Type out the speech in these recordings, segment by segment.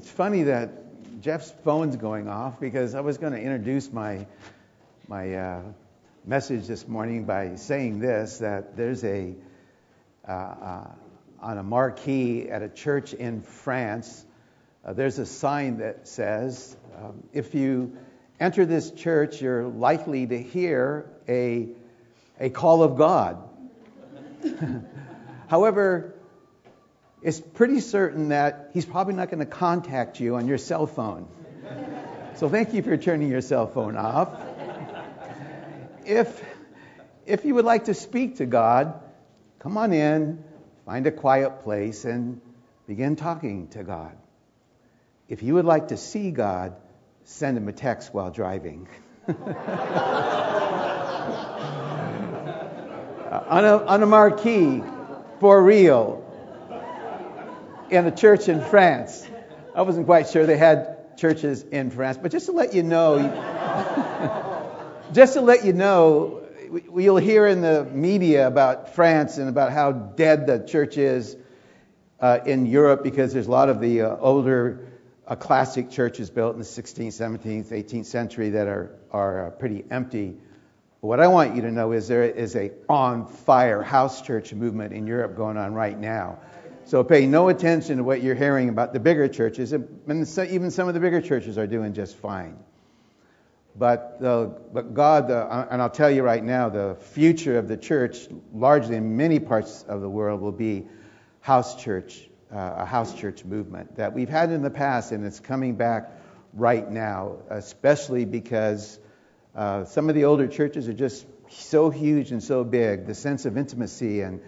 It's funny that Jeff's phone's going off because I was going to introduce my my uh, message this morning by saying this that there's a uh, uh, on a marquee at a church in France. Uh, there's a sign that says, um, if you enter this church, you're likely to hear a, a call of God. However, it's pretty certain that he's probably not going to contact you on your cell phone. So thank you for turning your cell phone off. If, if you would like to speak to God, come on in, find a quiet place, and begin talking to God. If you would like to see God, send him a text while driving. uh, on, a, on a marquee, for real, in a church in France. I wasn't quite sure they had churches in France, but just to let you know, just to let you know, you'll hear in the media about France and about how dead the church is uh, in Europe because there's a lot of the uh, older uh, classic churches built in the 16th, 17th, 18th century that are, are uh, pretty empty. What I want you to know is there is a on fire house church movement in Europe going on right now. So pay no attention to what you're hearing about the bigger churches. And even some of the bigger churches are doing just fine. But, but God, and I'll tell you right now, the future of the church, largely in many parts of the world, will be house church, uh, a house church movement that we've had in the past, and it's coming back right now, especially because uh, some of the older churches are just so huge and so big. The sense of intimacy and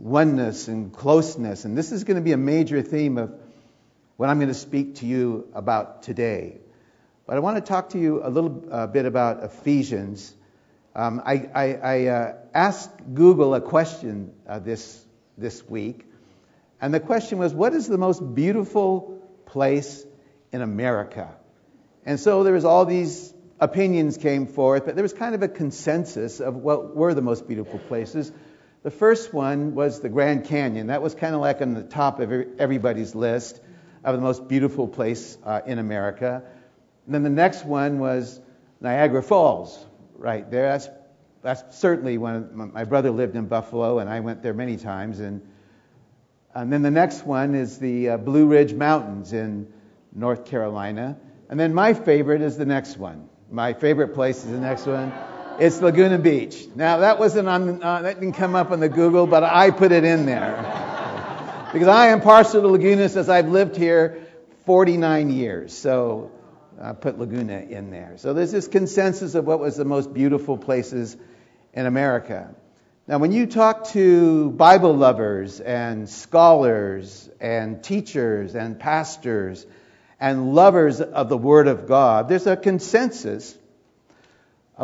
oneness and closeness. And this is going to be a major theme of what I'm going to speak to you about today. But I want to talk to you a little uh, bit about Ephesians. Um, I, I, I uh, asked Google a question uh, this, this week, and the question was, What is the most beautiful place in America? And so there was all these opinions came forth, but there was kind of a consensus of what were the most beautiful places. The first one was the Grand Canyon. That was kind of like on the top of everybody's list of the most beautiful place uh, in America. And then the next one was Niagara Falls, right there. That's, that's certainly when my brother lived in Buffalo, and I went there many times. And, and then the next one is the uh, Blue Ridge Mountains in North Carolina. And then my favorite is the next one. My favorite place is the next one. It's Laguna Beach. Now that wasn't on, uh, that didn't come up on the Google, but I put it in there because I am partial to Laguna since I've lived here 49 years. So I put Laguna in there. So there's this consensus of what was the most beautiful places in America. Now, when you talk to Bible lovers and scholars and teachers and pastors and lovers of the Word of God, there's a consensus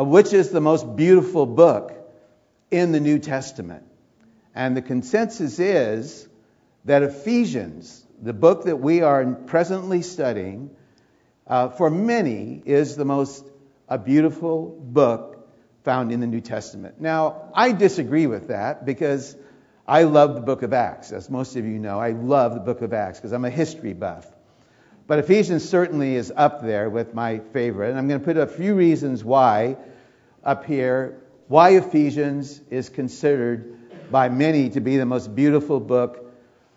which is the most beautiful book in the New Testament. And the consensus is that Ephesians, the book that we are presently studying, uh, for many is the most a beautiful book found in the New Testament. Now, I disagree with that because I love the book of Acts. As most of you know, I love the book of Acts because I'm a history buff. But Ephesians certainly is up there with my favorite. And I'm going to put a few reasons why up here, why Ephesians is considered by many to be the most beautiful book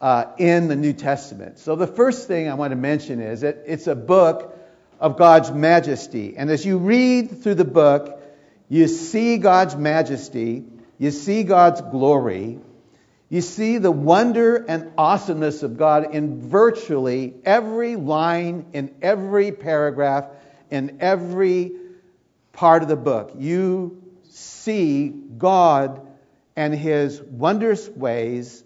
uh, in the New Testament. So the first thing I want to mention is that it's a book of God's majesty. And as you read through the book, you see God's majesty, you see God's glory, you see the wonder and awesomeness of God in virtually every line, in every paragraph, in every part of the book. You see God and His wondrous ways,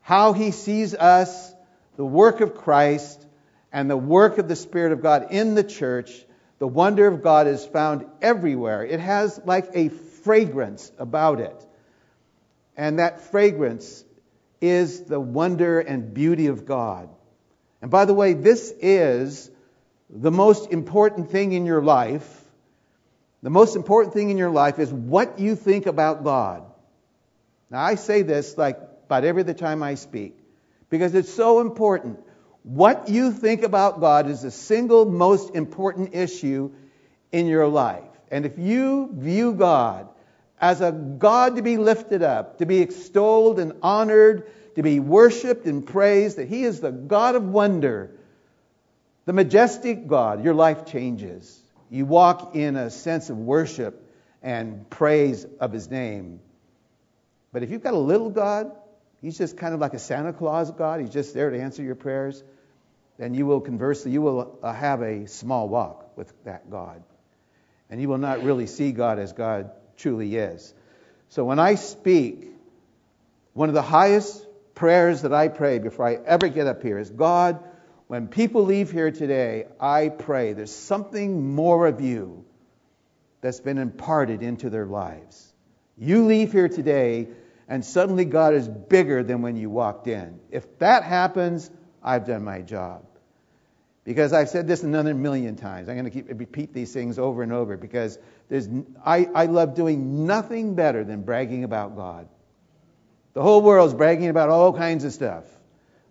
how He sees us, the work of Christ, and the work of the Spirit of God in the church. The wonder of God is found everywhere. It has like a fragrance about it. And that fragrance is the wonder and beauty of God. And by the way, this is the most important thing in your life. The most important thing in your life is what you think about God. Now, I say this like about every other time I speak because it's so important. What you think about God is the single most important issue in your life. And if you view God as a God to be lifted up, to be extolled and honored, to be worshiped and praised, that He is the God of wonder, the majestic God, your life changes. You walk in a sense of worship and praise of His name. But if you've got a little God, He's just kind of like a Santa Claus God, He's just there to answer your prayers, then you will conversely, you will uh, have a small walk with that God. And you will not really see God as God truly is. So when I speak, one of the highest prayers that I pray before I ever get up here is God, when people leave here today, I pray there's something more of you that's been imparted into their lives. You leave here today, and suddenly God is bigger than when you walked in. If that happens, I've done my job. Because I've said this another million times. I'm going to keep, repeat these things over and over because there's, I, I love doing nothing better than bragging about God. The whole world's bragging about all kinds of stuff.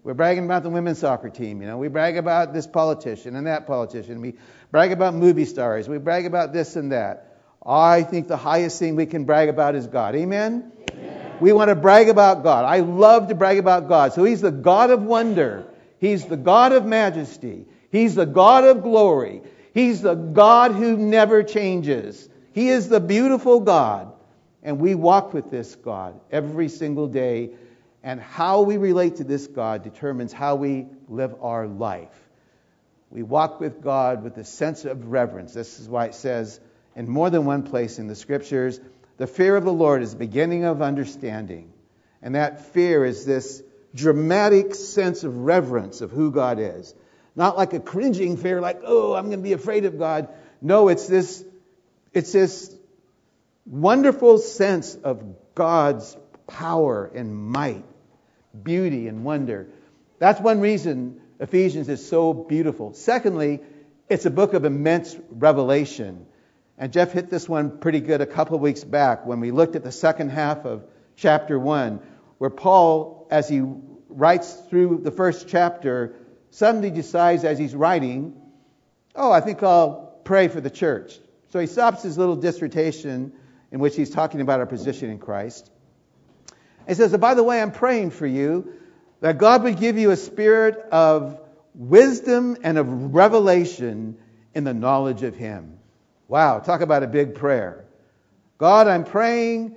We're bragging about the women's soccer team, you know. We brag about this politician and that politician. We brag about movie stars. We brag about this and that. I think the highest thing we can brag about is God. Amen? Amen? We want to brag about God. I love to brag about God. So He's the God of wonder. He's the God of majesty. He's the God of glory. He's the God who never changes. He is the beautiful God. And we walk with this God every single day. And how we relate to this God determines how we live our life. We walk with God with a sense of reverence. This is why it says in more than one place in the scriptures the fear of the Lord is the beginning of understanding. And that fear is this dramatic sense of reverence of who God is. Not like a cringing fear, like, oh, I'm going to be afraid of God. No, it's this, it's this wonderful sense of God's power and might, beauty and wonder. That's one reason Ephesians is so beautiful. Secondly, it's a book of immense revelation. And Jeff hit this one pretty good a couple of weeks back when we looked at the second half of chapter 1, where Paul, as he writes through the first chapter, suddenly decides as he's writing, oh, I think I'll pray for the church. So he stops his little dissertation in which he's talking about our position in Christ. He says, By the way, I'm praying for you that God would give you a spirit of wisdom and of revelation in the knowledge of Him. Wow, talk about a big prayer. God, I'm praying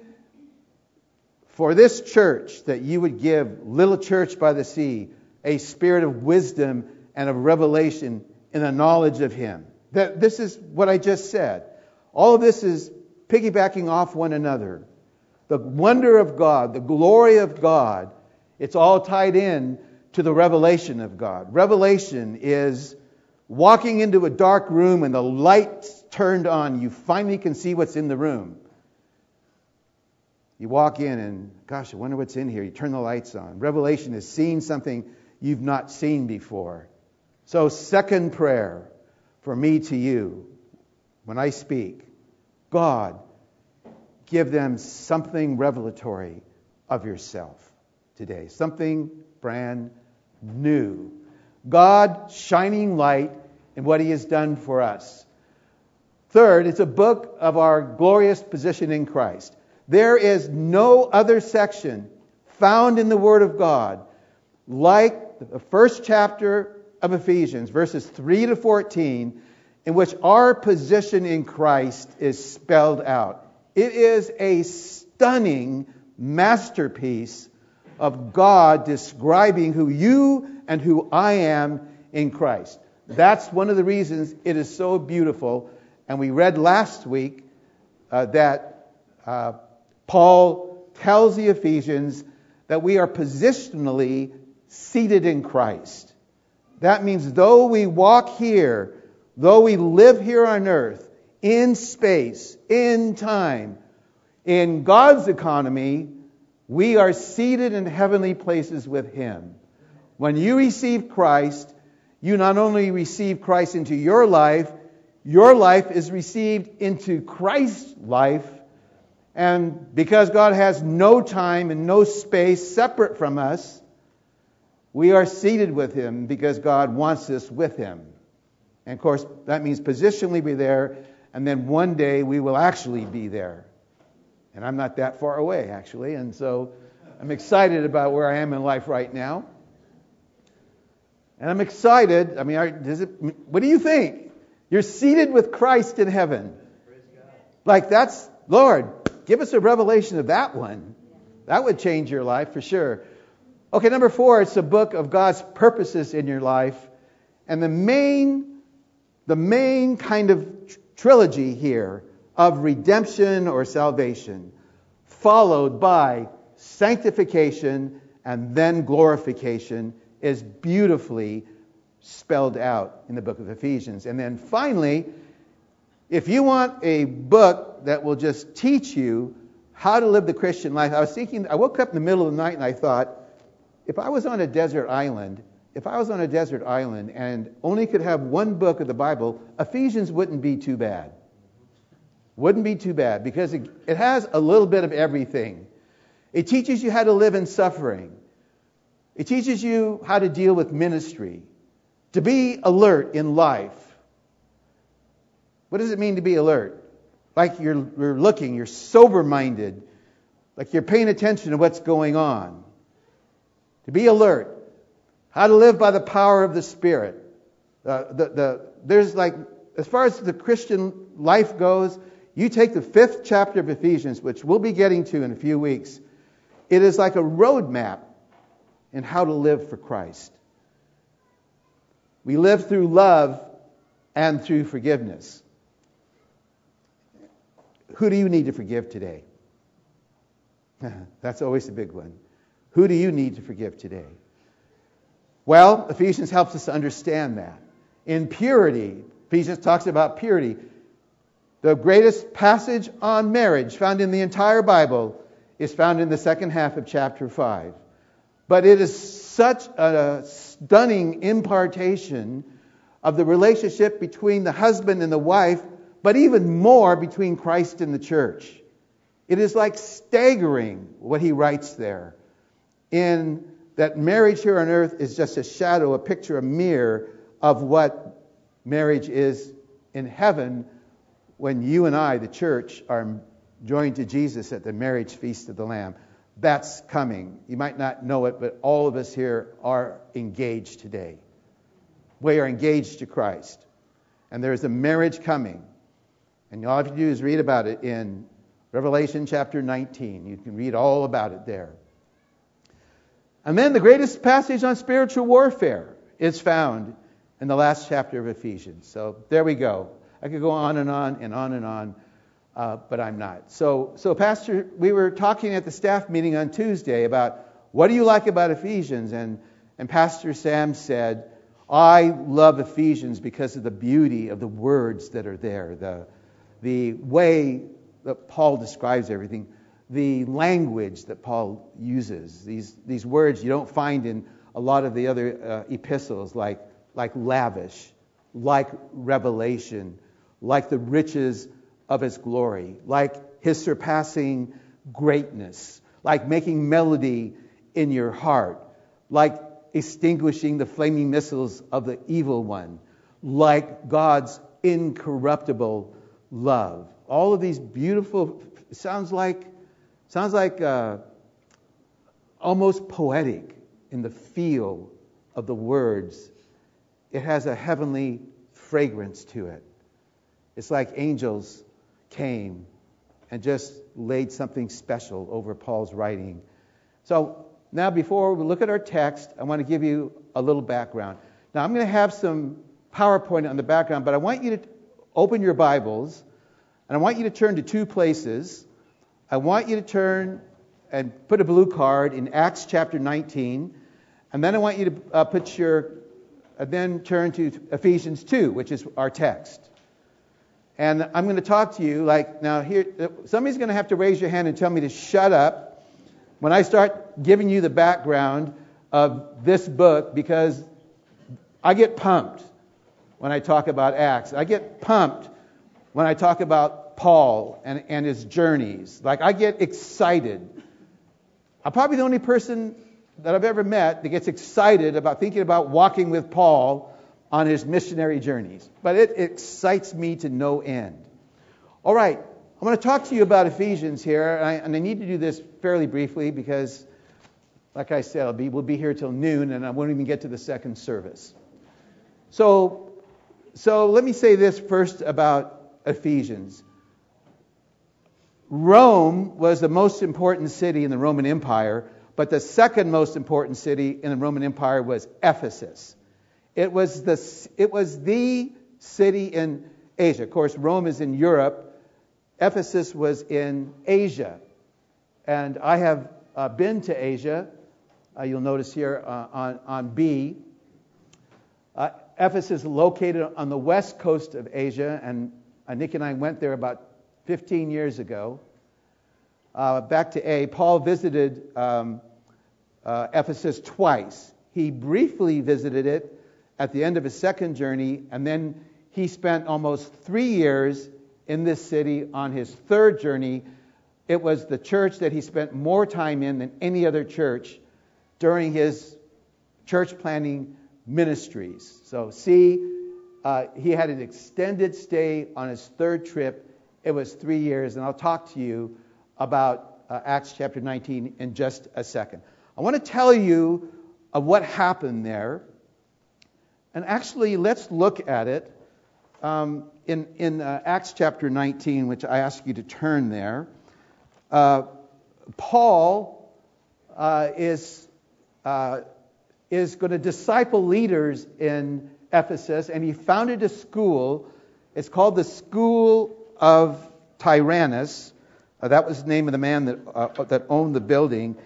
for this church that you would give Little Church by the Sea a spirit of wisdom and of revelation in the knowledge of Him. That this is what I just said. All of this is piggybacking off one another. The wonder of God, the glory of God, it's all tied in to the revelation of God. Revelation is walking into a dark room and the lights turned on. You finally can see what's in the room. You walk in and, gosh, I wonder what's in here. You turn the lights on. Revelation is seeing something you've not seen before. So, second prayer for me to you when I speak God, give them something revelatory of yourself today, something brand new. God shining light in what He has done for us. Third, it's a book of our glorious position in Christ. There is no other section found in the Word of God like the first chapter of Ephesians, verses 3 to 14, in which our position in Christ is spelled out. It is a stunning masterpiece of God describing who you and who I am in Christ. That's one of the reasons it is so beautiful. And we read last week uh, that uh, Paul tells the Ephesians that we are positionally seated in Christ. That means though we walk here, though we live here on earth, in space, in time, in God's economy, we are seated in heavenly places with Him. When you receive Christ, you not only receive Christ into your life, your life is received into Christ's life. And because God has no time and no space separate from us, We are seated with him because God wants us with him. And of course, that means positionally be there, and then one day we will actually be there. And I'm not that far away, actually, and so I'm excited about where I am in life right now. And I'm excited. I mean, it, what do you think? You're seated with Christ in heaven. Like, that's, Lord, give us a revelation of that one. That would change your life for sure. Okay, number four, it's a book of God's purposes in your life. And the main, the main kind of trilogy here of redemption or salvation, followed by sanctification and then glorification, is beautifully spelled out in the book of Ephesians. And then finally, if you want a book that will just teach you how to live the Christian life, I was thinking, I woke up in the middle of the night and I thought, if I was on a desert island, if I was on a desert island and only could have one book of the Bible, Ephesians wouldn't be too bad. Wouldn't be too bad because it, it has a little bit of everything. It teaches you how to live in suffering. It teaches you how to deal with ministry, to be alert in life. What does it mean to be alert? Like you're, you're looking, you're sober minded, like you're paying attention to what's going on to be alert, how to live by the power of the Spirit. Uh, the, the, there's like, as far as the Christian life goes, you take the fifth chapter of Ephesians, which we'll be getting to in a few weeks. It is like a roadmap in how to live for Christ. We live through love and through forgiveness. Who do you need to forgive today? That's always a big one. Who do you need to forgive today? Well, Ephesians helps us to understand that. In purity, Ephesians talks about purity. The greatest passage on marriage found in the entire Bible is found in the second half of chapter 5. But it is such a stunning impartation of the relationship between the husband and the wife, but even more between Christ and the church. It is like staggering what he writes there in that marriage here on earth is just a shadow, a picture, a mirror of what marriage is in heaven when you and I, the church, are joined to Jesus at the marriage feast of the Lamb. That's coming. You might not know it, but all of us here are engaged today. We are engaged to Christ. And there is a marriage coming. And all you have to do is read about it in Revelation chapter 19. You can read all about it there. And then the greatest passage on spiritual warfare is found in the last chapter of Ephesians. So there we go. I could go on and on and on and on, uh, but I'm not. So, so, Pastor, we were talking at the staff meeting on Tuesday about what do you like about Ephesians? And, and Pastor Sam said, I love Ephesians because of the beauty of the words that are there, the, the way that Paul describes everything the language that Paul uses. These, these words you don't find in a lot of the other uh, epistles, like, like lavish, like revelation, like the riches of his glory, like his surpassing greatness, like making melody in your heart, like extinguishing the flaming missiles of the evil one, like God's incorruptible love. All of these beautiful, sounds like Sounds like uh, almost poetic in the feel of the words. It has a heavenly fragrance to it. It's like angels came and just laid something special over Paul's writing. So now, before we look at our text, I want to give you a little background. Now, I'm going to have some PowerPoint on the background, but I want you to open your Bibles and I want you to turn to two places. I want you to turn and put a blue card in Acts chapter 19, and then I want you to uh, put your, uh, then turn to Ephesians 2, which is our text. And I'm going to talk to you like, now here, uh, somebody's going to have to raise your hand and tell me to shut up when I start giving you the background of this book because I get pumped when I talk about Acts. I get pumped when I talk about Paul and, and his journeys. Like, I get excited. I'm probably the only person that I've ever met that gets excited about thinking about walking with Paul on his missionary journeys. But it excites me to no end. All right, I'm going to talk to you about Ephesians here, and I, and I need to do this fairly briefly because, like I said, be, we'll be here till noon, and I won't even get to the second service. So, so let me say this first about Ephesians. Rome was the most important city in the Roman Empire, but the second most important city in the Roman Empire was Ephesus. It was the, it was the city in Asia. Of course, Rome is in Europe. Ephesus was in Asia. And I have uh, been to Asia. Uh, you'll notice here uh, on, on B. Uh, Ephesus is located on the west coast of Asia, and uh, Nick and I went there about 15 years ago. Uh, back to A, Paul visited um, uh, Ephesus twice. He briefly visited it at the end of his second journey, and then he spent almost three years in this city on his third journey. It was the church that he spent more time in than any other church during his church planting ministries. So, see, uh, he had an extended stay on his third trip. It was three years, and I'll talk to you about uh, Acts chapter 19 in just a second. I want to tell you of what happened there. And actually, let's look at it um, in, in uh, Acts chapter 19, which I ask you to turn there. Uh, Paul uh, is, uh, is going to disciple leaders in Ephesus, and he founded a school. It's called the School of Tyrannus. Uh, that was the name of the man that, uh, that owned the building.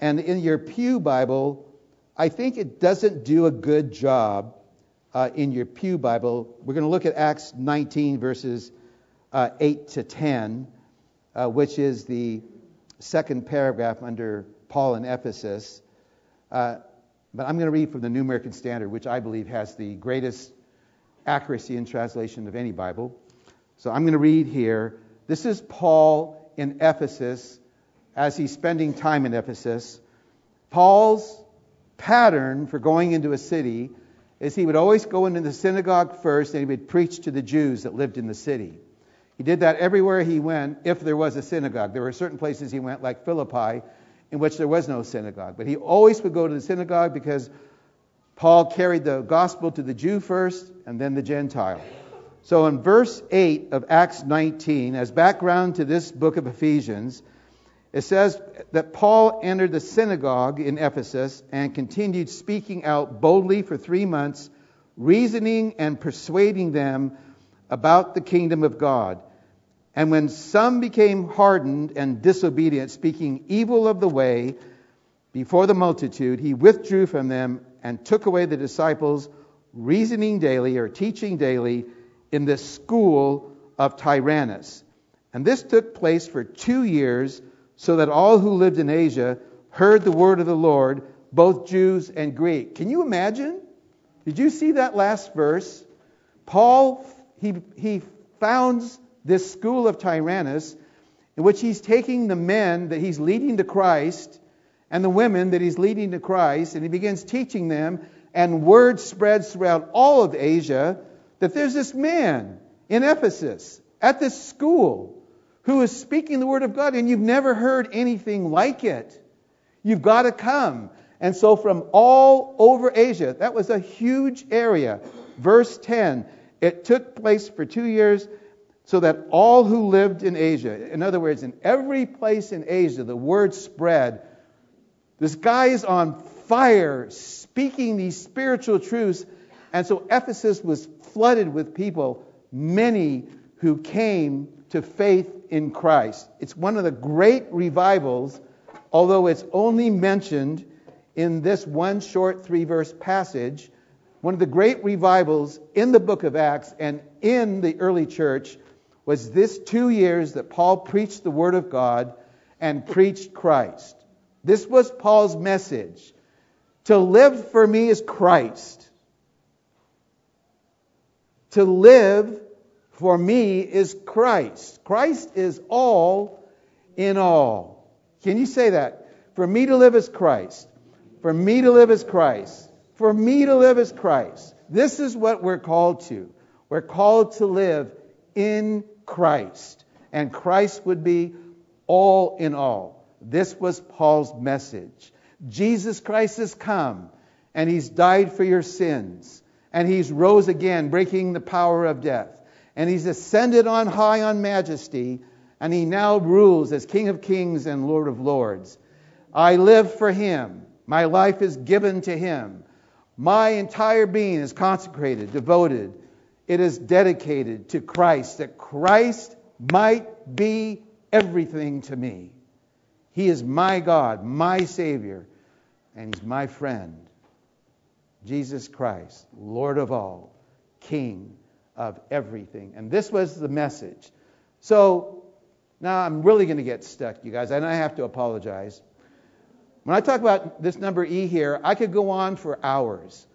And in your Pew Bible, I think it doesn't do a good job uh, in your Pew Bible. We're going to look at Acts 19, verses uh, 8 to 10, uh, which is the second paragraph under Paul in Ephesus. Uh, but I'm going to read from the New American Standard, which I believe has the greatest accuracy in translation of any Bible. So I'm going to read here. This is Paul in Ephesus as he's spending time in Ephesus. Paul's pattern for going into a city is he would always go into the synagogue first and he would preach to the Jews that lived in the city. He did that everywhere he went if there was a synagogue. There were certain places he went, like Philippi, in which there was no synagogue. But he always would go to the synagogue because Paul carried the gospel to the Jew first and then the Gentile. So in verse 8 of Acts 19, as background to this book of Ephesians, it says that Paul entered the synagogue in Ephesus and continued speaking out boldly for three months, reasoning and persuading them about the kingdom of God. And when some became hardened and disobedient, speaking evil of the way before the multitude, he withdrew from them and took away the disciples, reasoning daily or teaching daily in the school of Tyrannus. And this took place for two years, so that all who lived in Asia heard the word of the Lord, both Jews and Greek. Can you imagine? Did you see that last verse? Paul, he, he founds this school of Tyrannus, in which he's taking the men that he's leading to Christ and the women that he's leading to Christ, and he begins teaching them, and word spreads throughout all of Asia that there's this man in Ephesus at this school who is speaking the word of God, and you've never heard anything like it. You've got to come. And so, from all over Asia, that was a huge area. Verse 10 it took place for two years so that all who lived in Asia, in other words, in every place in Asia, the word spread. This guy is on fire speaking these spiritual truths. And so Ephesus was flooded with people, many who came to faith in Christ. It's one of the great revivals, although it's only mentioned in this one short three verse passage. One of the great revivals in the book of Acts and in the early church was this two years that Paul preached the Word of God and preached Christ. This was Paul's message. To live for me is Christ. To live for me is Christ. Christ is all in all. Can you say that? For me to live is Christ. For me to live is Christ. For me to live is Christ. This is what we're called to. We're called to live in Christ. And Christ would be all in all. This was Paul's message. Jesus Christ has come and he's died for your sins and he's rose again breaking the power of death and he's ascended on high on majesty and he now rules as King of Kings and Lord of Lords. I live for him. My life is given to him. My entire being is consecrated, devoted. It is dedicated to Christ, that Christ might be everything to me. He is my God, my Savior, and He's my friend. Jesus Christ, Lord of all, King of everything. And this was the message. So now I'm really going to get stuck, you guys, and I have to apologize. When I talk about this number E here, I could go on for hours.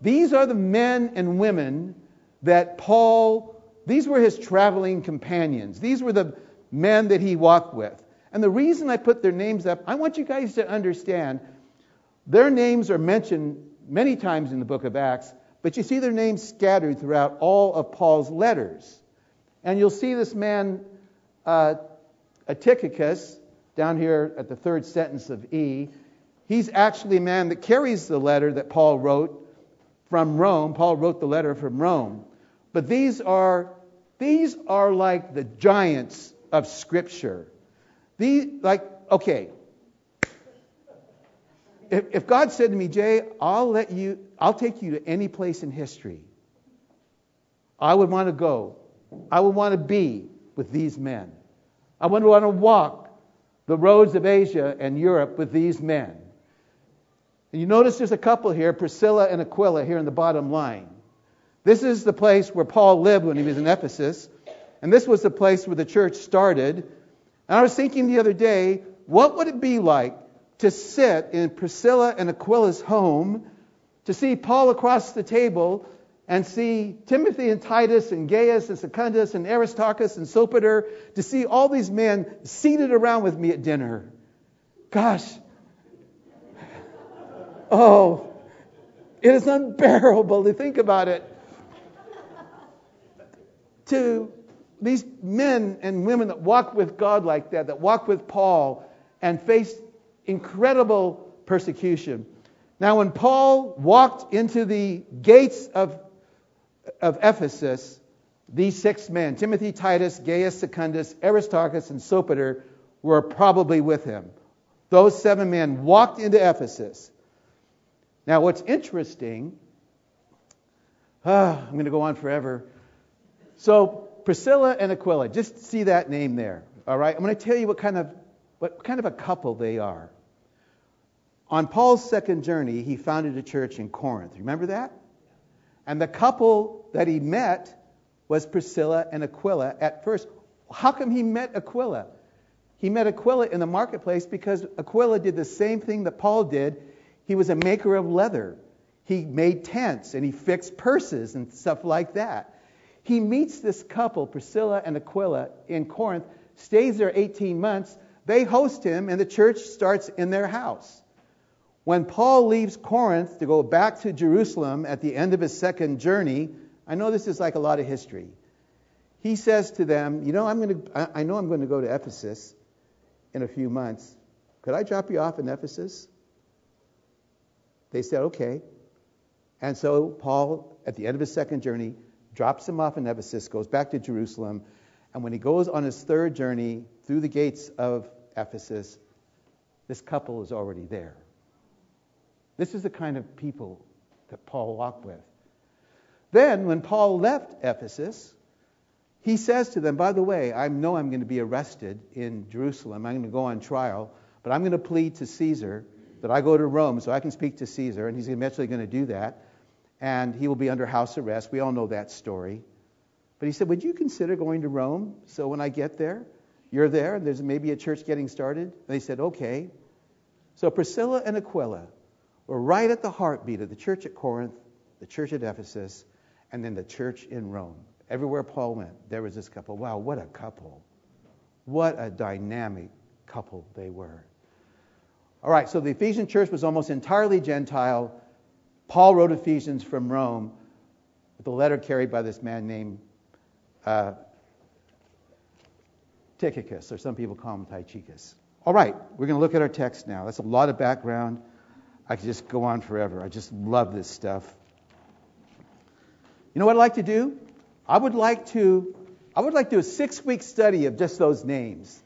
These are the men and women that Paul, these were his traveling companions. These were the men that he walked with. And the reason I put their names up, I want you guys to understand their names are mentioned many times in the book of Acts, but you see their names scattered throughout all of Paul's letters. And you'll see this man, uh, down here at the third sentence of E. He's actually a man that carries the letter that Paul wrote from Rome. Paul wrote the letter from Rome. But these are, these are like the giants of Scripture. These, like, okay, if, if God said to me, Jay, I'll let you, I'll take you to any place in history, I would want to go. I would want to be with these men. I would want to walk the roads of Asia and Europe with these men. And you notice there's a couple here, Priscilla and Aquila, here in the bottom line. This is the place where Paul lived when he was in Ephesus, and this was the place where the church started. And I was thinking the other day, what would it be like to sit in Priscilla and Aquila's home, to see Paul across the table, and see Timothy and Titus and Gaius and Secundus and Aristarchus and Sopater, to see all these men seated around with me at dinner. Gosh. Oh, it is unbearable to think about it. To these men and women that walked with God like that, that walked with Paul and faced incredible persecution. Now, when Paul walked into the gates of, of Ephesus, these six men, Timothy, Titus, Gaius, Secundus, Aristarchus, and Sopater, were probably with him. Those seven men walked into Ephesus. Now, what's interesting, ah, I'm going to go on forever. So, Priscilla and Aquila, just see that name there. All right, I'm going to tell you what kind of what kind of a couple they are. On Paul's second journey, he founded a church in Corinth. Remember that? And the couple that he met was Priscilla and Aquila at first. How come he met Aquila? He met Aquila in the marketplace because Aquila did the same thing that Paul did. He was a maker of leather. He made tents and he fixed purses and stuff like that. He meets this couple, Priscilla and Aquila, in Corinth, stays there 18 months. They host him, and the church starts in their house. When Paul leaves Corinth to go back to Jerusalem at the end of his second journey, I know this is like a lot of history. He says to them, "You know, I'm going to I know I'm going to go to Ephesus in a few months. Could I drop you off in Ephesus?" They said, "Okay." And so Paul at the end of his second journey drops him off in Ephesus, goes back to Jerusalem, and when he goes on his third journey through the gates of Ephesus, this couple is already there. This is the kind of people that Paul walked with. Then, when Paul left Ephesus, he says to them, By the way, I know I'm going to be arrested in Jerusalem. I'm going to go on trial, but I'm going to plead to Caesar that I go to Rome so I can speak to Caesar, and he's eventually going to do that. And he will be under house arrest. We all know that story. But he said, Would you consider going to Rome so when I get there, you're there, and there's maybe a church getting started? And they said, Okay. So Priscilla and Aquila were right at the heartbeat of the church at Corinth, the church at Ephesus, and then the church in Rome. Everywhere Paul went, there was this couple. Wow, what a couple. What a dynamic couple they were. All right, so the Ephesian church was almost entirely Gentile. Paul wrote Ephesians from Rome with a letter carried by this man named uh, Tychicus, or some people call him Tychicus. All right, we're going to look at our text now. That's a lot of background. I could just go on forever. I just love this stuff. You know what I'd like to do? I would like to I would like to do a six-week study of just those names.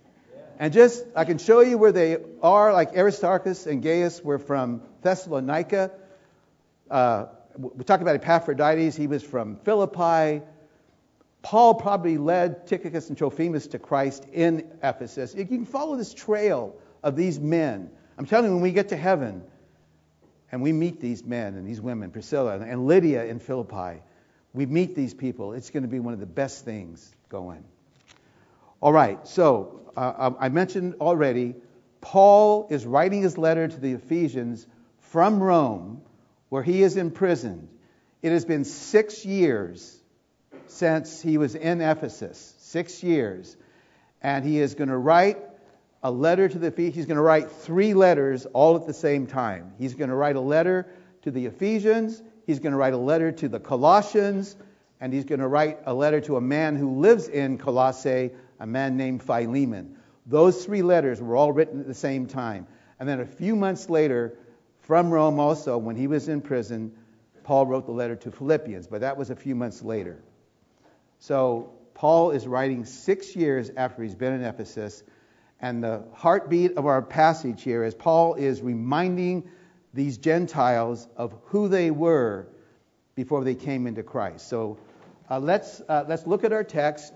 And just I can show you where they are, like Aristarchus and Gaius were from Thessalonica. Uh, we talked about Epaphroditus, he was from Philippi. Paul probably led Tychicus and Trophimus to Christ in Ephesus. You can follow this trail of these men. I'm telling you, when we get to heaven and we meet these men and these women, Priscilla and Lydia in Philippi, we meet these people, it's going to be one of the best things going. All right, so uh, I mentioned already, Paul is writing his letter to the Ephesians from Rome, where he is imprisoned. It has been six years since he was in Ephesus, six years. And he is going to write a letter to the Ephesians. He's going to write three letters all at the same time. He's going to write a letter to the Ephesians, he's going to write a letter to the Colossians, and he's going to write a letter to a man who lives in Colossae, a man named Philemon. Those three letters were all written at the same time. And then a few months later, from Rome also, when he was in prison, Paul wrote the letter to Philippians, but that was a few months later. So Paul is writing six years after he's been in Ephesus. And the heartbeat of our passage here is Paul is reminding these Gentiles of who they were before they came into Christ. So uh, let's, uh, let's look at our text,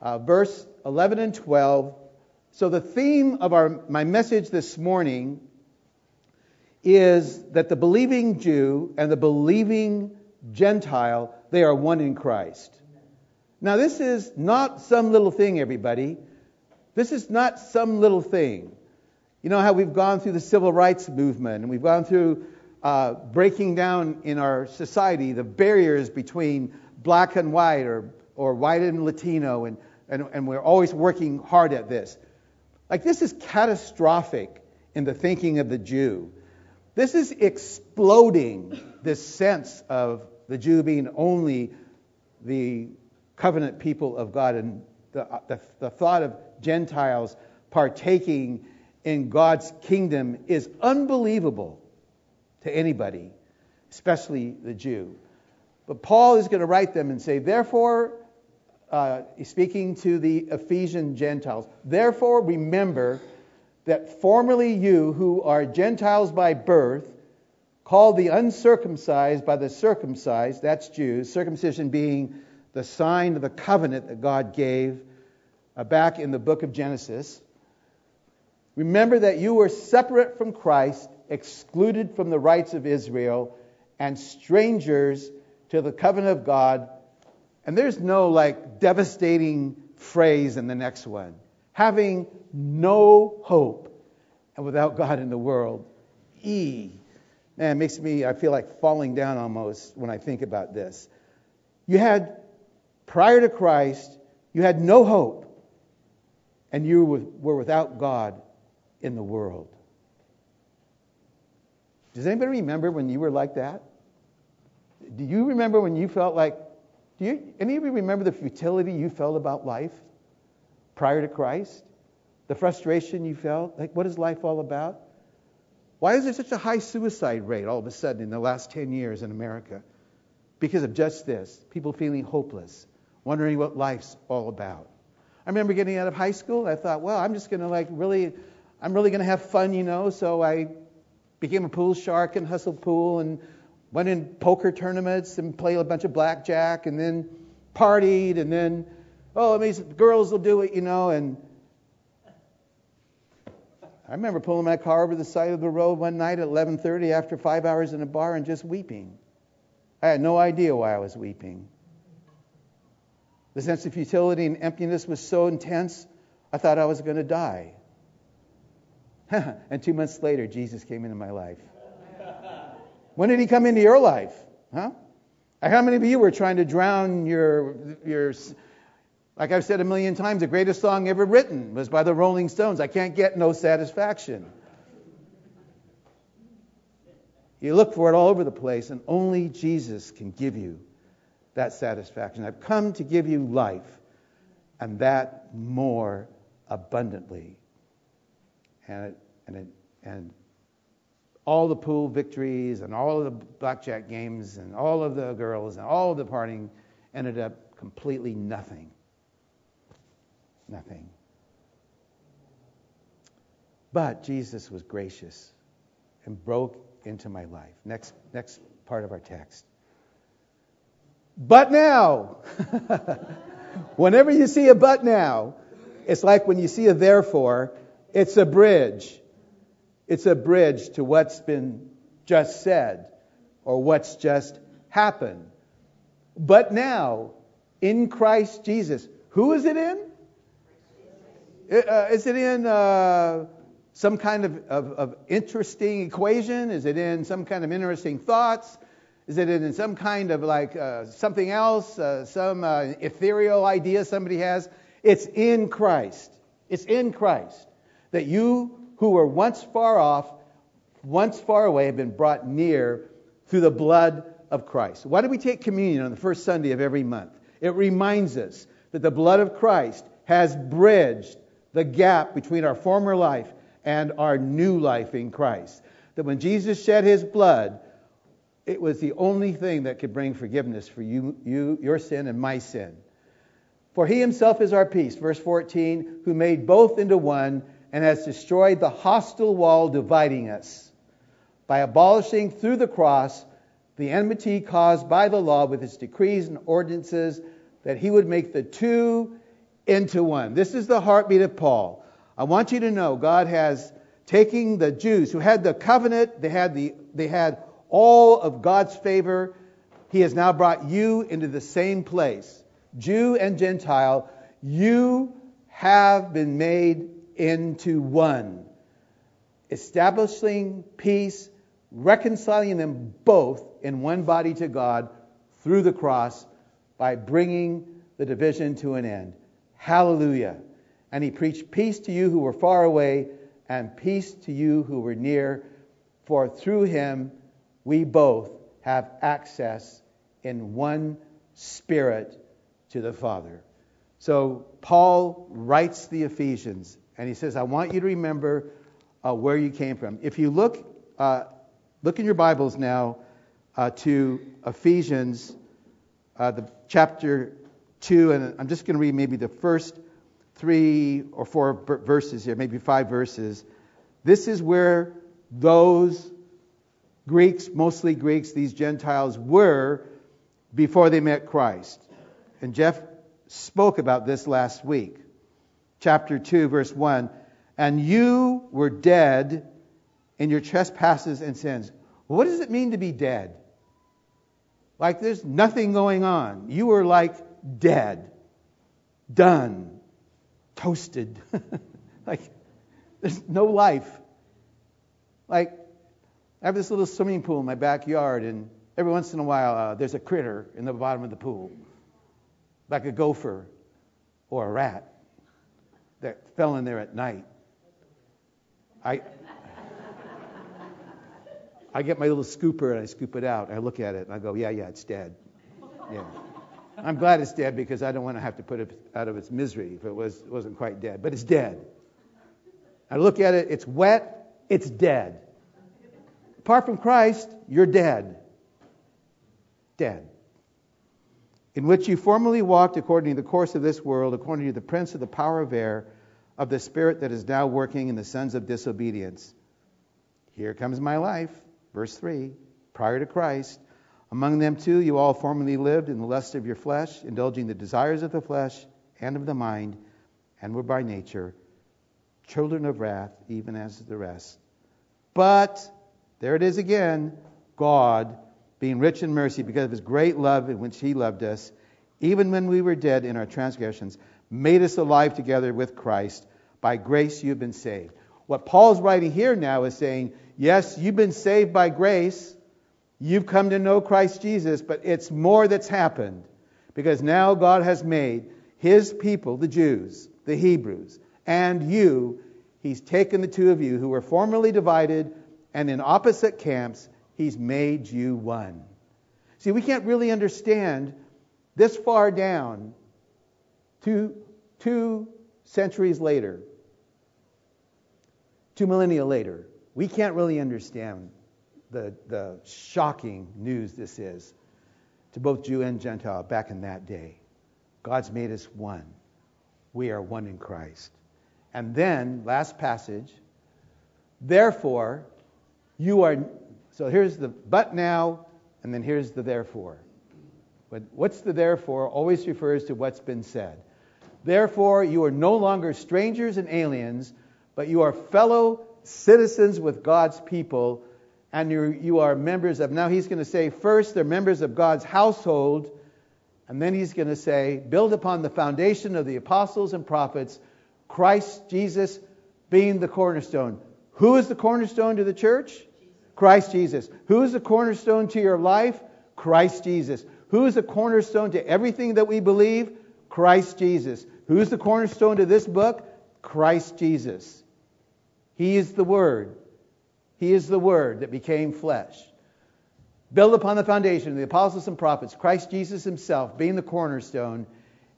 uh, verse 11 and 12. So the theme of our, my message this morning is that the believing Jew and the believing Gentile, they are one in Christ. Now, this is not some little thing, everybody. This is not some little thing. You know how we've gone through the civil rights movement and we've gone through uh, breaking down in our society the barriers between black and white or, or white and Latino, and, and, and we're always working hard at this. Like, this is catastrophic in the thinking of the Jew. This is exploding this sense of the Jew being only the covenant people of God. And the, the, the thought of Gentiles partaking in God's kingdom is unbelievable to anybody, especially the Jew. But Paul is going to write them and say, therefore, uh, speaking to the Ephesian Gentiles, therefore remember that formerly you who are Gentiles by birth, called the uncircumcised by the circumcised, that's Jews, circumcision being the sign of the covenant that God gave uh, back in the book of Genesis. Remember that you were separate from Christ, excluded from the rights of Israel, and strangers to the covenant of God. And there's no like devastating phrase in the next one. Having no hope and without God in the world. E. Man, it makes me, I feel like falling down almost when I think about this. You had prior to Christ, you had no hope, and you were without God in the world. Does anybody remember when you were like that? Do you remember when you felt like, do you, any of you remember the futility you felt about life prior to Christ? The frustration you felt? Like, what is life all about? Why is there such a high suicide rate all of a sudden in the last 10 years in America? Because of just this people feeling hopeless, wondering what life's all about. I remember getting out of high school. I thought, well, I'm just going to like really, I'm really going to have fun, you know. So I became a pool shark and hustled pool and went in poker tournaments and played a bunch of blackjack and then partied and then, oh, I mean, girls will do it, you know. And I remember pulling my car over the side of the road one night at 11:30 after five hours in a bar and just weeping. I had no idea why I was weeping. The sense of futility and emptiness was so intense, I thought I was going to die. and two months later, Jesus came into my life. when did he come into your life? Huh? How many of you were trying to drown your, your, like I've said a million times, the greatest song ever written was by the Rolling Stones. I can't get no satisfaction. You look for it all over the place, and only Jesus can give you that satisfaction. I've come to give you life, and that more abundantly. And, it, and, it, and all the pool victories and all of the blackjack games and all of the girls and all of the partying ended up completely nothing. Nothing. But Jesus was gracious and broke into my life. Next, next part of our text. But now, whenever you see a but now, it's like when you see a therefore, it's a bridge. It's a bridge to what's been just said or what's just happened. But now, in Christ Jesus, who is it in? Uh, is it in uh, some kind of, of, of, interesting equation? Is it in some kind of interesting thoughts? Is it in some kind of like uh, something else, uh, some uh, ethereal idea somebody has? It's in Christ. It's in Christ that you who were once far off, once far away, have been brought near through the blood of Christ. Why do we take communion on the first Sunday of every month? It reminds us that the blood of Christ has bridged the gap between our former life and our new life in Christ. That when Jesus shed his blood, it was the only thing that could bring forgiveness for you, you, your sin and my sin. For he himself is our peace, verse 14, who made both into one and has destroyed the hostile wall dividing us by abolishing through the cross the enmity caused by the law with its decrees and ordinances, that he would make the two into one. This is the heartbeat of Paul. I want you to know God has taken the Jews who had the covenant, they had, the, they had all of God's favor. He has now brought you into the same place. Jew and Gentile, you have been made into one, establishing peace, reconciling them both in one body to God through the cross by bringing the division to an end. Hallelujah. And he preached peace to you who were far away and peace to you who were near, for through him we both have access in one spirit to the Father. So Paul writes the Ephesians, and he says, I want you to remember uh, where you came from. If you look, uh, look in your Bibles now uh, to Ephesians, uh, the chapter 2, and I'm just going to read maybe the first three or four verses here, maybe five verses. This is where those Greeks, mostly Greeks, these Gentiles were before they met Christ. And Jeff spoke about this last week. Chapter 2, verse 1. And you were dead in your trespasses and sins. what does it mean to be dead? Like there's nothing going on. You were like dead, done, toasted. like there's no life. Like I have this little swimming pool in my backyard, and every once in a while uh, there's a critter in the bottom of the pool, like a gopher or a rat that fell in there at night. I I get my little scooper and I scoop it out. I look at it and I go, yeah, yeah, it's dead. Yeah. I'm glad it's dead because I don't want to have to put it out of its misery if it was, wasn't quite dead. But it's dead. I look at it, it's wet, it's dead. Apart from Christ, you're dead. Dead. In which you formerly walked according to the course of this world, according to the prince of the power of air, of the spirit that is now working in the sons of disobedience. Here comes my life. Verse 3 Prior to Christ, among them too you all formerly lived in the lust of your flesh, indulging the desires of the flesh and of the mind, and were by nature children of wrath, even as the rest. But, there it is again, God, being rich in mercy because of his great love in which he loved us, even when we were dead in our transgressions, made us alive together with Christ. By grace you've been saved. What Paul's writing here now is saying, Yes, you've been saved by grace. You've come to know Christ Jesus, but it's more that's happened because now God has made his people, the Jews, the Hebrews, and you, he's taken the two of you who were formerly divided and in opposite camps, He's made you one. See, we can't really understand this far down two, two centuries later, two millennia later. We can't really understand the, the shocking news this is to both Jew and Gentile back in that day. God's made us one. We are one in Christ. And then, last passage, therefore, you are. So here's the but now, and then here's the therefore. But what's the therefore always refers to what's been said. Therefore, you are no longer strangers and aliens, but you are fellow citizens with God's people, and you're, you are members of. Now he's going to say, first, they're members of God's household, and then he's going to say, build upon the foundation of the apostles and prophets, Christ Jesus being the cornerstone. Who is the cornerstone to the church? Christ Jesus. Who is the cornerstone to your life? Christ Jesus. Who is the cornerstone to everything that we believe? Christ Jesus. Who is the cornerstone to this book? Christ Jesus. He is the Word. He is the Word that became flesh. Build upon the foundation of the apostles and prophets, Christ Jesus himself being the cornerstone,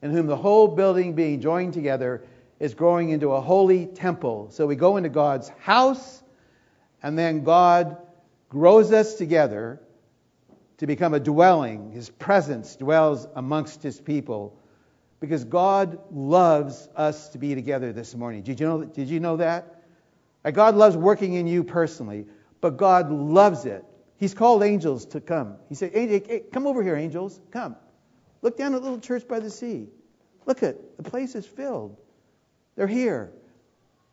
in whom the whole building being joined together is growing into a holy temple. So we go into God's house, and then God grows us together to become a dwelling. His presence dwells amongst his people because God loves us to be together this morning. Did you know, did you know that? God loves working in you personally, but God loves it. He's called angels to come. He said, hey, hey, come over here, angels. Come. Look down at the little church by the sea. Look at the place is filled. They're here.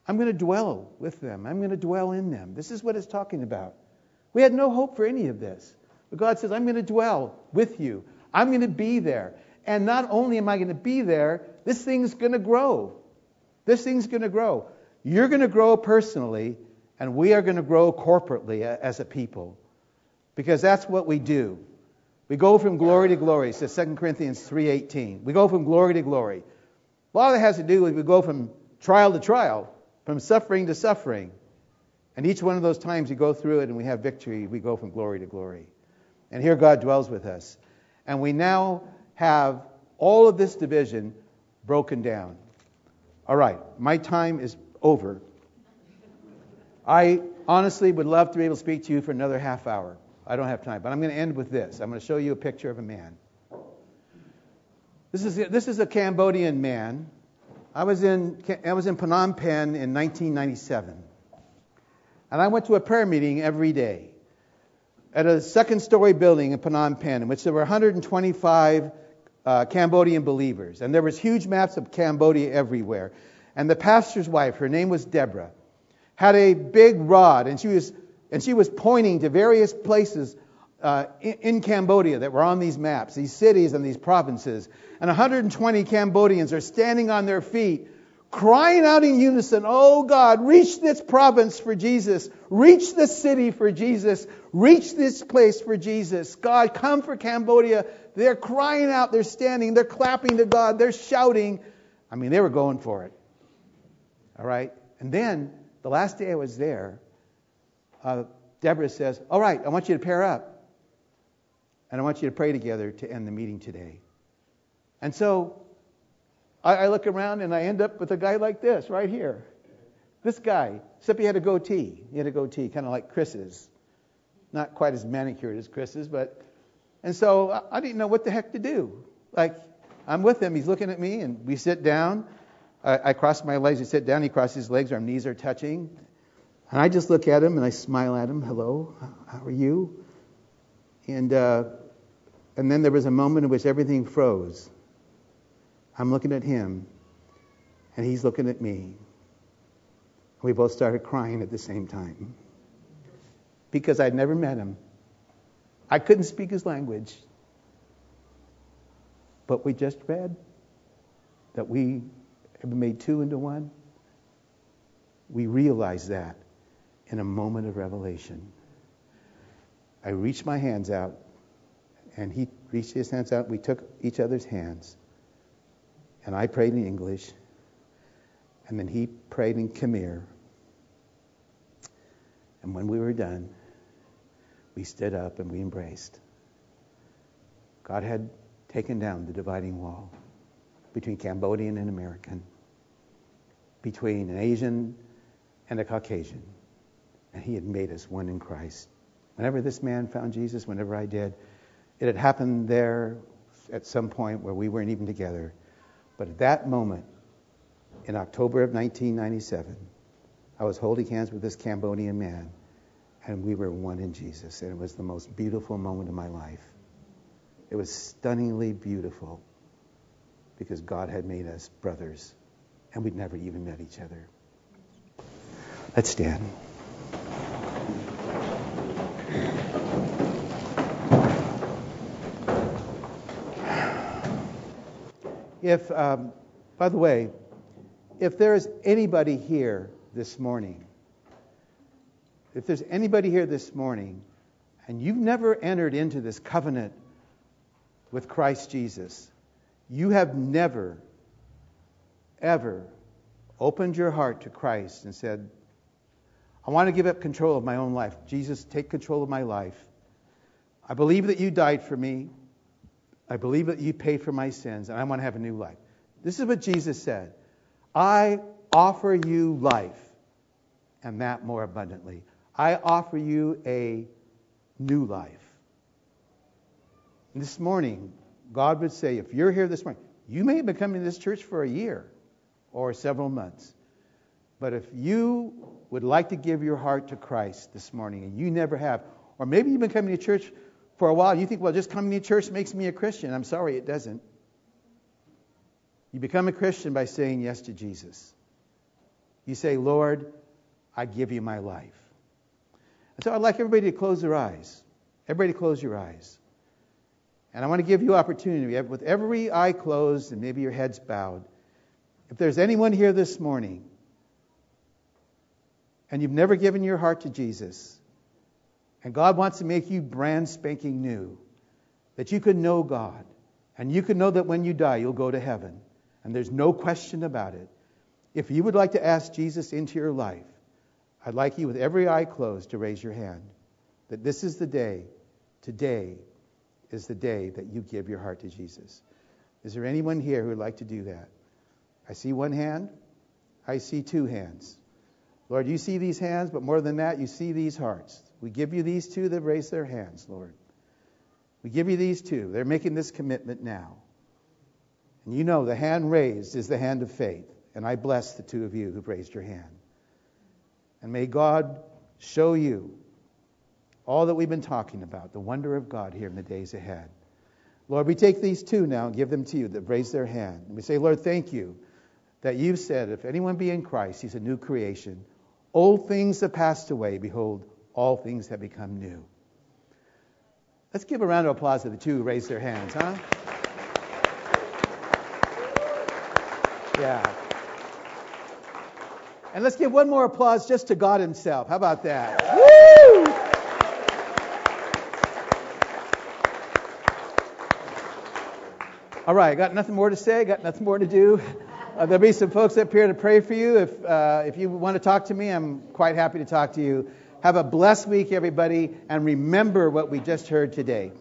I'm going to dwell with them. I'm going to dwell in them. This is what it's talking about. We had no hope for any of this. But God says, I'm going to dwell with you. I'm going to be there. And not only am I going to be there, this thing's going to grow. This thing's going to grow. You're going to grow personally, and we are going to grow corporately as a people. Because that's what we do. We go from glory to glory, says 2 Corinthians 3.18. We go from glory to glory. A lot of it has to do with we go from trial to trial, from suffering to suffering. And each one of those times we go through it and we have victory, we go from glory to glory. And here God dwells with us. And we now have all of this division broken down. All right, my time is over. I honestly would love to be able to speak to you for another half hour. I don't have time, but I'm going to end with this. I'm going to show you a picture of a man. This is, this is a Cambodian man. I was, in, I was in Phnom Penh in 1997. And I went to a prayer meeting every day at a second story building in Phnom Penh, in which there were 125 uh, Cambodian believers. And there was huge maps of Cambodia everywhere. And the pastor's wife, her name was Deborah, had a big rod, and she was, and she was pointing to various places uh, in, in, Cambodia that were on these maps, these cities and these provinces. And 120 Cambodians are standing on their feet, crying out in unison, Oh God, reach this province for Jesus. Reach this city for Jesus. Reach this place for Jesus. God, come for Cambodia. They're crying out, they're standing, they're clapping to God, they're shouting. I mean, they were going for it. All right? And then, the last day I was there, uh, Deborah says, All right, I want you to pair up. And I want you to pray together to end the meeting today. And so I, I look around and I end up with a guy like this right here. This guy, except he had a goatee. He had a goatee, kind of like Chris's. Not quite as manicured as Chris's, but. And so I, I didn't know what the heck to do. Like, I'm with him. He's looking at me, and we sit down. I, I cross my legs. He sit down. He crosses his legs. Our knees are touching. And I just look at him and I smile at him. Hello, how are you? And, uh, and then there was a moment in which everything froze. I'm looking at him, and he's looking at me. We both started crying at the same time because I'd never met him. I couldn't speak his language. But we just read that we have been made two into one. We realized that in a moment of revelation. I reached my hands out, and he reached his hands out. We took each other's hands, and I prayed in English, and then he prayed in Khmer. And when we were done, we stood up and we embraced. God had taken down the dividing wall between Cambodian and American, between an Asian and a Caucasian. And he had made us one in Christ. Whenever this man found Jesus, whenever I did, it had happened there at some point where we weren't even together. But at that moment, in October of 1997, I was holding hands with this Cambodian man, and we were one in Jesus. And it was the most beautiful moment of my life. It was stunningly beautiful because God had made us brothers, and we'd never even met each other. Let's stand. If, um, by the way, if there is anybody here this morning, if there's anybody here this morning and you've never entered into this covenant with Christ Jesus, you have never, ever opened your heart to Christ and said, I want to give up control of my own life. Jesus, take control of my life. I believe that you died for me. I believe that you paid for my sins, and I want to have a new life. This is what Jesus said I offer you life, and that more abundantly. I offer you a new life. And this morning, God would say, if you're here this morning, you may have been coming to this church for a year or several months. But if you would like to give your heart to Christ this morning and you never have, or maybe you've been coming to church for a while, you think, well, just coming to church makes me a Christian. I'm sorry, it doesn't. You become a Christian by saying yes to Jesus. You say, Lord, I give you my life. And so I'd like everybody to close their eyes. Everybody close your eyes. And I want to give you an opportunity with every eye closed and maybe your heads bowed. If there's anyone here this morning and you've never given your heart to Jesus, and God wants to make you brand spanking new, that you can know God, and you can know that when you die, you'll go to heaven, and there's no question about it. If you would like to ask Jesus into your life, I'd like you, with every eye closed, to raise your hand. That this is the day, today is the day that you give your heart to Jesus. Is there anyone here who would like to do that? I see one hand. I see two hands. Lord, you see these hands, but more than that, you see these hearts. We give you these two that raise their hands, Lord. We give you these two. They're making this commitment now. And you know the hand raised is the hand of faith. And I bless the two of you who've raised your hand. And may God show you all that we've been talking about, the wonder of God here in the days ahead. Lord, we take these two now and give them to you that raise their hand. And we say, Lord, thank you that you've said, if anyone be in Christ, he's a new creation. Old things have passed away. Behold, all things have become new. Let's give a round of applause to the two who raised their hands, huh? Yeah. And let's give one more applause just to God Himself. How about that? Woo! All right, got nothing more to say, got nothing more to do. Uh, there'll be some folks up here to pray for you. If, uh, if you want to talk to me, I'm quite happy to talk to you. Have a blessed week, everybody, and remember what we just heard today.